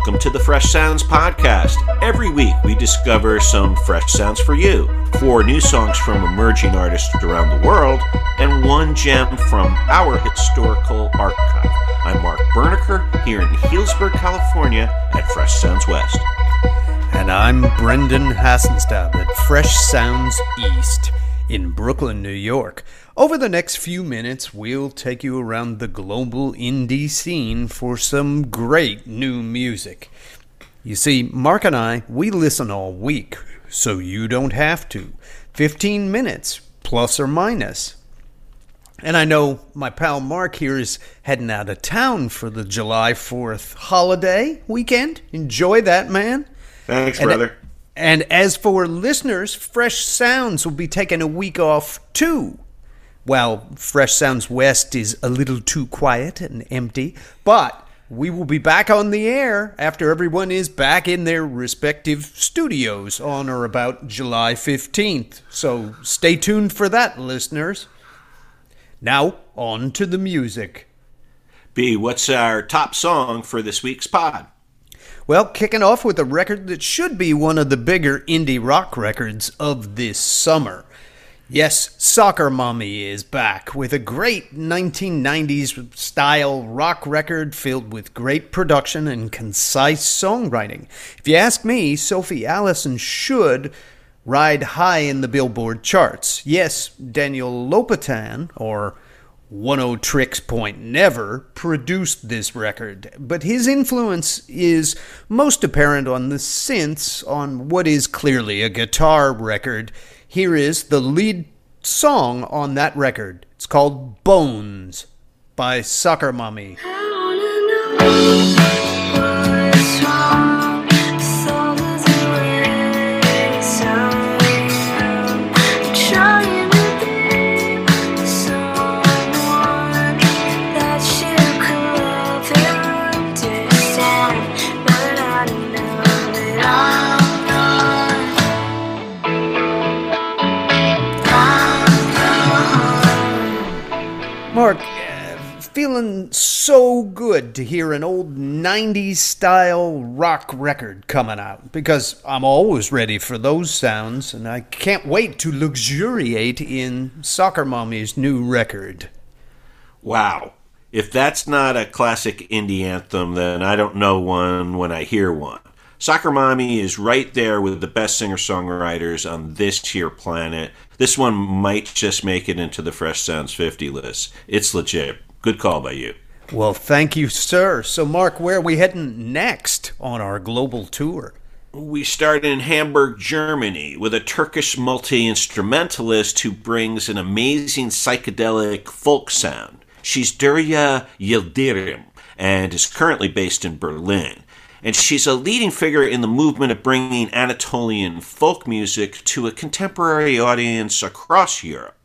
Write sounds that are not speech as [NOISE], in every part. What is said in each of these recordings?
Welcome to the Fresh Sounds Podcast. Every week we discover some fresh sounds for you. Four new songs from emerging artists around the world, and one gem from our historical archive. I'm Mark Berniker here in Healdsburg, California at Fresh Sounds West. And I'm Brendan Hassenstab at Fresh Sounds East in Brooklyn, New York. Over the next few minutes, we'll take you around the global indie scene for some great new music. You see, Mark and I, we listen all week, so you don't have to. 15 minutes, plus or minus. And I know my pal Mark here is heading out of town for the July 4th holiday weekend. Enjoy that, man. Thanks, And- uh, brother. And as for listeners, Fresh Sounds will be taking a week off too. Well, Fresh Sounds West is a little too quiet and empty, but we will be back on the air after everyone is back in their respective studios on or about July 15th. So stay tuned for that, listeners. Now, on to the music. B, what's our top song for this week's pod? Well, kicking off with a record that should be one of the bigger indie rock records of this summer. Yes, Soccer Mommy is back with a great 1990s style rock record filled with great production and concise songwriting. If you ask me, Sophie Allison should ride high in the Billboard charts. Yes, Daniel Lopatin, or Oneohtrix Point Never produced this record, but his influence is most apparent on the synths on what is clearly a guitar record. Here is the lead song on that record. It's called Bones by Soccer Mommy. Feeling so good to hear an old 90s style rock record coming out because I'm always ready for those sounds and I can't wait to luxuriate in Soccer Mommy's new record. Wow. If that's not a classic indie anthem, then I don't know one when I hear one. Soccer Mommy is right there with the best singer songwriters on this here planet. This one might just make it into the Fresh Sounds 50 list. It's legit. Good call by you. Well, thank you, sir. So, Mark, where are we heading next on our global tour? We start in Hamburg, Germany, with a Turkish multi instrumentalist who brings an amazing psychedelic folk sound. She's Derya Yildirim and is currently based in Berlin. And she's a leading figure in the movement of bringing Anatolian folk music to a contemporary audience across Europe.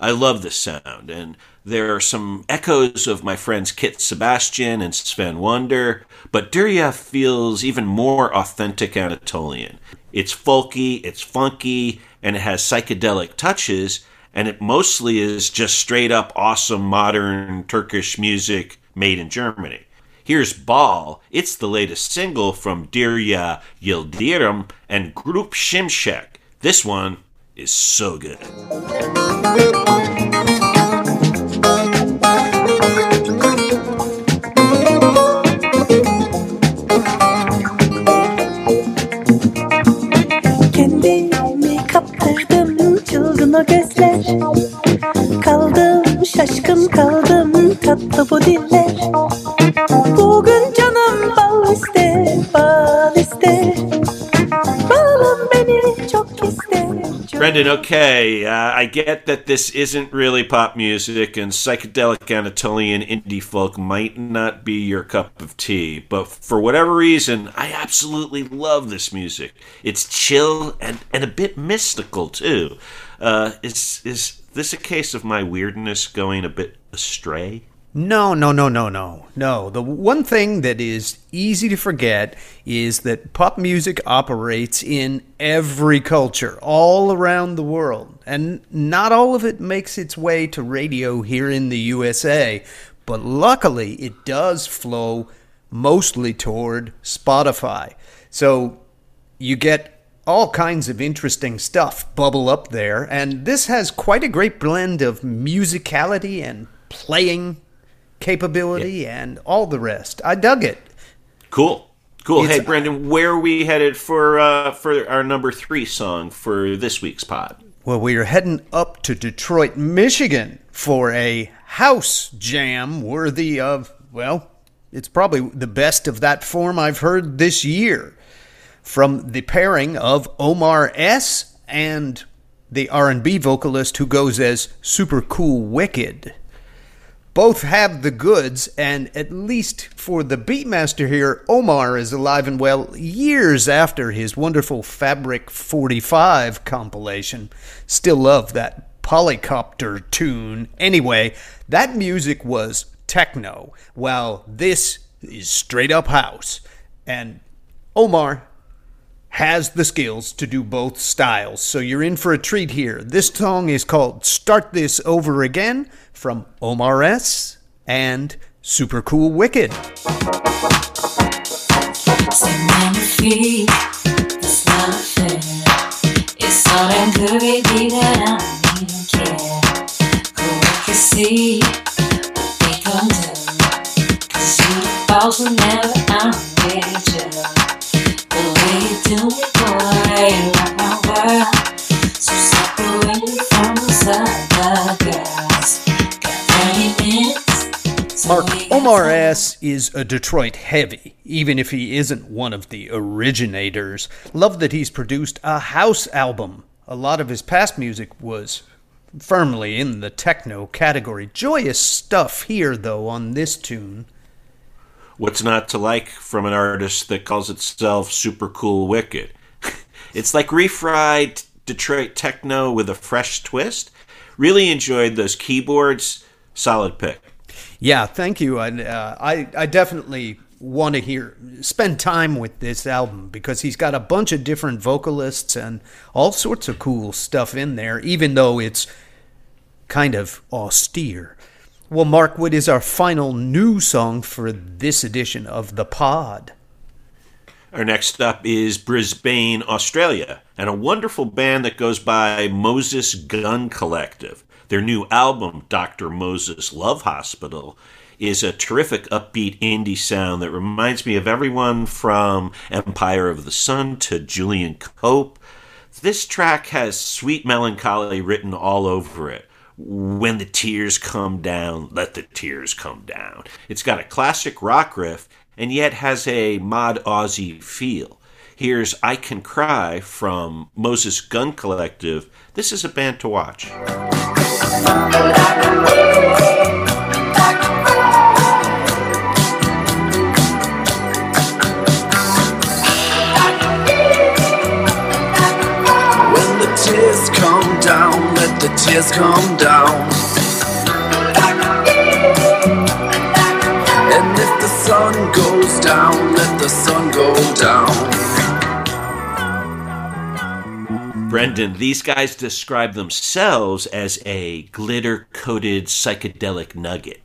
I love this sound, and there are some echoes of my friends Kit Sebastian and Sven Wunder, but Derya feels even more authentic Anatolian. It's folky, it's funky, and it has psychedelic touches, and it mostly is just straight up awesome modern Turkish music made in Germany. Here's Ball. It's the latest single from Derya Yildirim and Grup Şimşek. This one is so good. Çok Brendan, okay, uh, I get that this isn't really pop music and psychedelic Anatolian indie folk might not be your cup of tea, but for whatever reason, I absolutely love this music. It's chill and, and a bit mystical too. Uh, is is this a case of my weirdness going a bit astray? No, no, no, no, no, no. The one thing that is easy to forget is that pop music operates in every culture, all around the world. And not all of it makes its way to radio here in the USA, but luckily it does flow mostly toward Spotify. So you get all kinds of interesting stuff bubble up there, and this has quite a great blend of musicality and playing capability and all the rest. I dug it. Cool. Cool. It's- hey, Brendan, where are we headed for uh, for our number three song for this week's pod? Well, we are heading up to Detroit, Michigan for a house jam worthy of, well, it's probably the best of that form I've heard this year. From the pairing of Omar S and the R&B vocalist who goes as Super Cool Wicked. Both have the goods, and at least for the Beatmaster here, Omar is alive and well years after his wonderful Fabric 45 compilation. Still love that Polycopter tune. Anyway, that music was techno, while this is straight up house. And Omar has the skills to do both styles, so you're in for a treat here. This song is called Start This Over Again from Omar S. and Super Cool Wicked. I'm. The way you do it, boy, rock my world. So separated from those other girls. Got 30 minutes. so Mark, Omar. S. is a Detroit heavy, even if he isn't one of the originators. Love that he's produced a house album. A lot of his past music was firmly in the techno category. Joyous stuff here, though, on this tune. What's not to like from an artist that calls itself Super Cool Wicked? [LAUGHS] it's like refried Detroit techno with a fresh twist. Really enjoyed those keyboards. Solid pick. Yeah, thank you. And uh, I, I definitely want to hear, spend time with this album because he's got a bunch of different vocalists and all sorts of cool stuff in there, even though it's kind of austere. Well, Mark, what is our final new song for this edition of The Pod? Our next up is Brisbane, Australia, and a wonderful band that goes by Moses Gun Collective. Their new album, Dr. Moses Love Hospital, is a terrific upbeat indie sound that reminds me of everyone from Empire of the Sun to Julian Cope. This track has sweet melancholy written all over it. When the tears come down, let the tears come down. It's got a classic rock riff and yet has a mod Aussie feel. Here's I Can Cry from Moses Gun Collective. This is a band to watch. Tears come down. And if the sun goes down, let the sun go down. Brendan, these guys describe themselves as a glitter coated psychedelic nugget.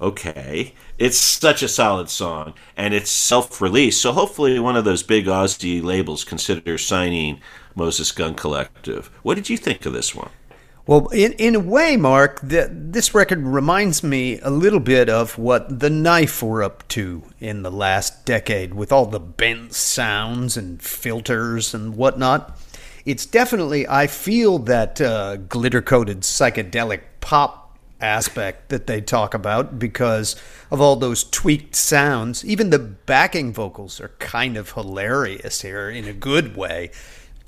Okay. It's such a solid song, and it's self released, so hopefully one of those big Aussie labels consider signing Moses Gun Collective. What did you think of this one? Well, in, in a way, Mark, th- this record reminds me a little bit of what The Knife were up to in the last decade with all the bent sounds and filters and whatnot. It's definitely, I feel that uh, glitter coated psychedelic pop aspect that they talk about because of all those tweaked sounds. Even the backing vocals are kind of hilarious here in a good way.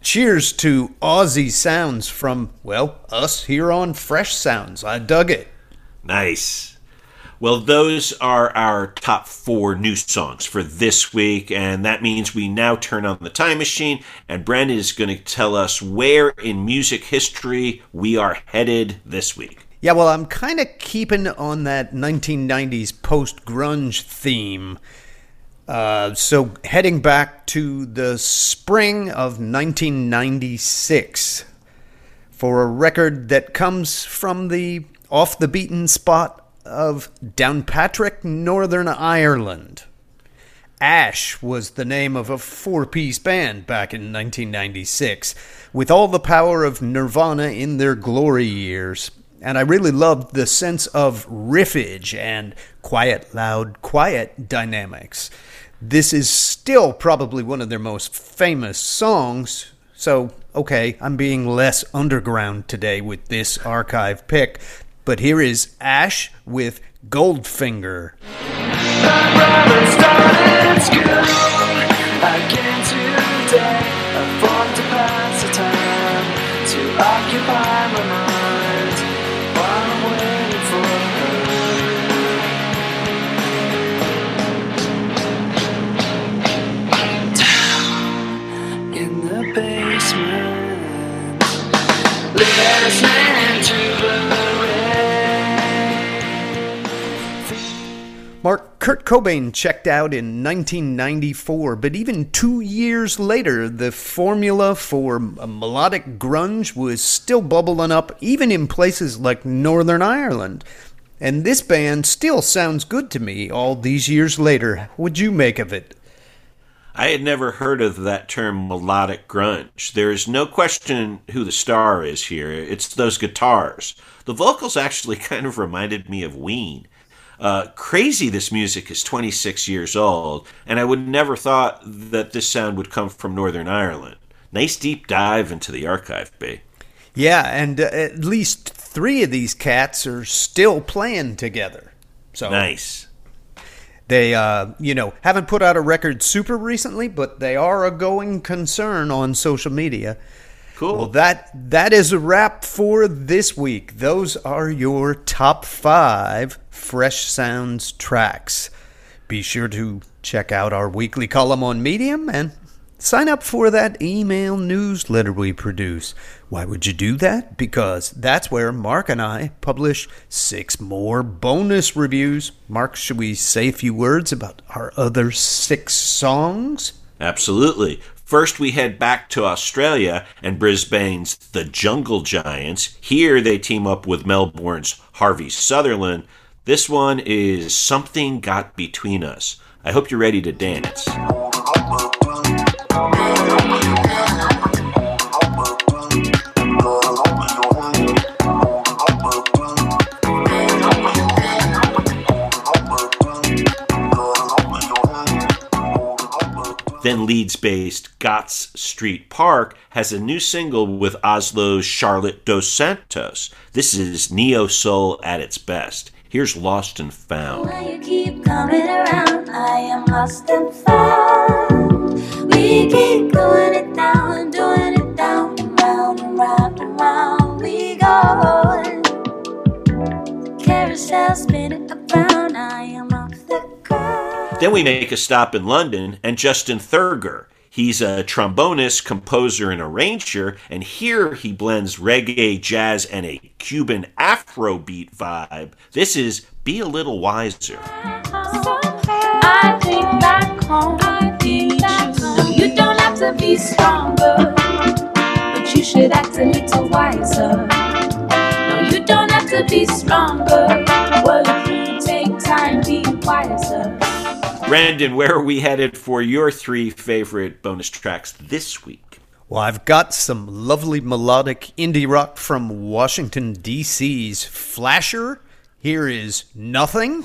Cheers to Aussie sounds from, well, us here on Fresh Sounds. I dug it. Nice. Well, those are our top four new songs for this week, and that means we now turn on the time machine, and Brandon is going to tell us where in music history we are headed this week. Yeah, well, I'm kind of keeping on that 1990s post grunge theme. Uh, so, heading back to the spring of 1996 for a record that comes from the off the beaten spot of Downpatrick, Northern Ireland. Ash was the name of a four piece band back in 1996, with all the power of Nirvana in their glory years. And I really loved the sense of riffage and quiet, loud, quiet dynamics. This is still probably one of their most famous songs, so okay, I'm being less underground today with this archive pick. But here is Ash with Goldfinger. Mark Kurt Cobain checked out in 1994, but even two years later, the formula for melodic grunge was still bubbling up, even in places like Northern Ireland. And this band still sounds good to me all these years later. What'd you make of it? I had never heard of that term melodic grunge. There is no question who the star is here. It's those guitars. The vocals actually [LAUGHS] kind of reminded me of Ween. Uh, crazy this music is 26 years old, and I would never thought that this sound would come from Northern Ireland. Nice deep dive into the archive, B. Yeah, and uh, at least three of these cats are still playing together. So Nice. They, uh, you know, haven't put out a record super recently, but they are a going concern on social media. Cool. Well, that that is a wrap for this week. Those are your top five Fresh Sounds tracks. Be sure to check out our weekly column on Medium and sign up for that email newsletter we produce. Why would you do that? Because that's where Mark and I publish six more bonus reviews. Mark, should we say a few words about our other six songs? Absolutely. First, we head back to Australia and Brisbane's The Jungle Giants. Here, they team up with Melbourne's Harvey Sutherland. This one is Something Got Between Us. I hope you're ready to dance. Then Leeds based Gotts Street Park has a new single with Oslo's Charlotte Dos Santos. This is neo soul at its best. Here's Lost and Found. You keep coming around? I am lost and found. We keep doing it down, doing it down, round and round and round we go. Carousel spinning around. Then we make a stop in London and Justin Thurgur. He's a trombonist, composer, and arranger, and here he blends reggae, jazz, and a Cuban Afrobeat vibe. This is Be a Little Wiser. To be stronger, but you should act a little wiser. No, you don't have to be stronger. Well, if you take time, be wiser. Brandon, where are we headed for your three favorite bonus tracks this week? Well, I've got some lovely melodic indie rock from Washington, D.C.'s Flasher. Here is Nothing.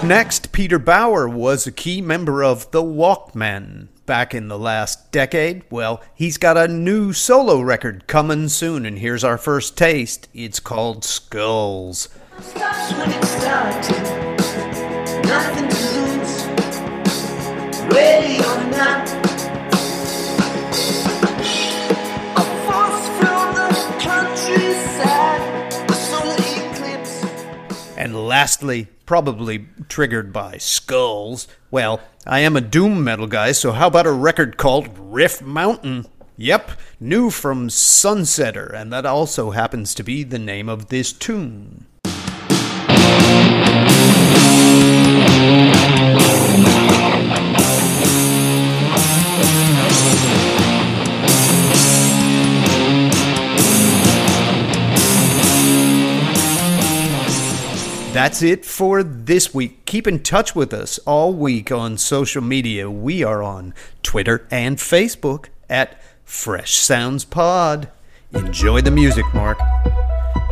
Up next, Peter Bauer was a key member of the Walkmen back in the last decade. Well, he's got a new solo record coming soon, and here's our first taste. It's called Skulls. And lastly, probably triggered by skulls, well, I am a doom metal guy, so how about a record called Riff Mountain? Yep, new from Sunsetter, and that also happens to be the name of this tune. That's it for this week. Keep in touch with us all week on social media. We are on Twitter and Facebook at Fresh Sounds Pod. Enjoy the music, Mark.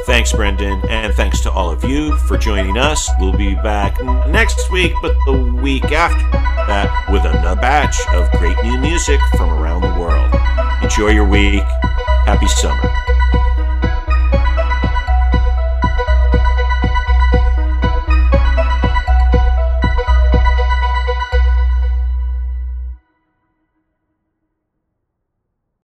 Thanks, Brendan, and thanks to all of you for joining us. We'll be back next week, but the week after that with another batch of great new music from around the world. Enjoy your week. Happy summer.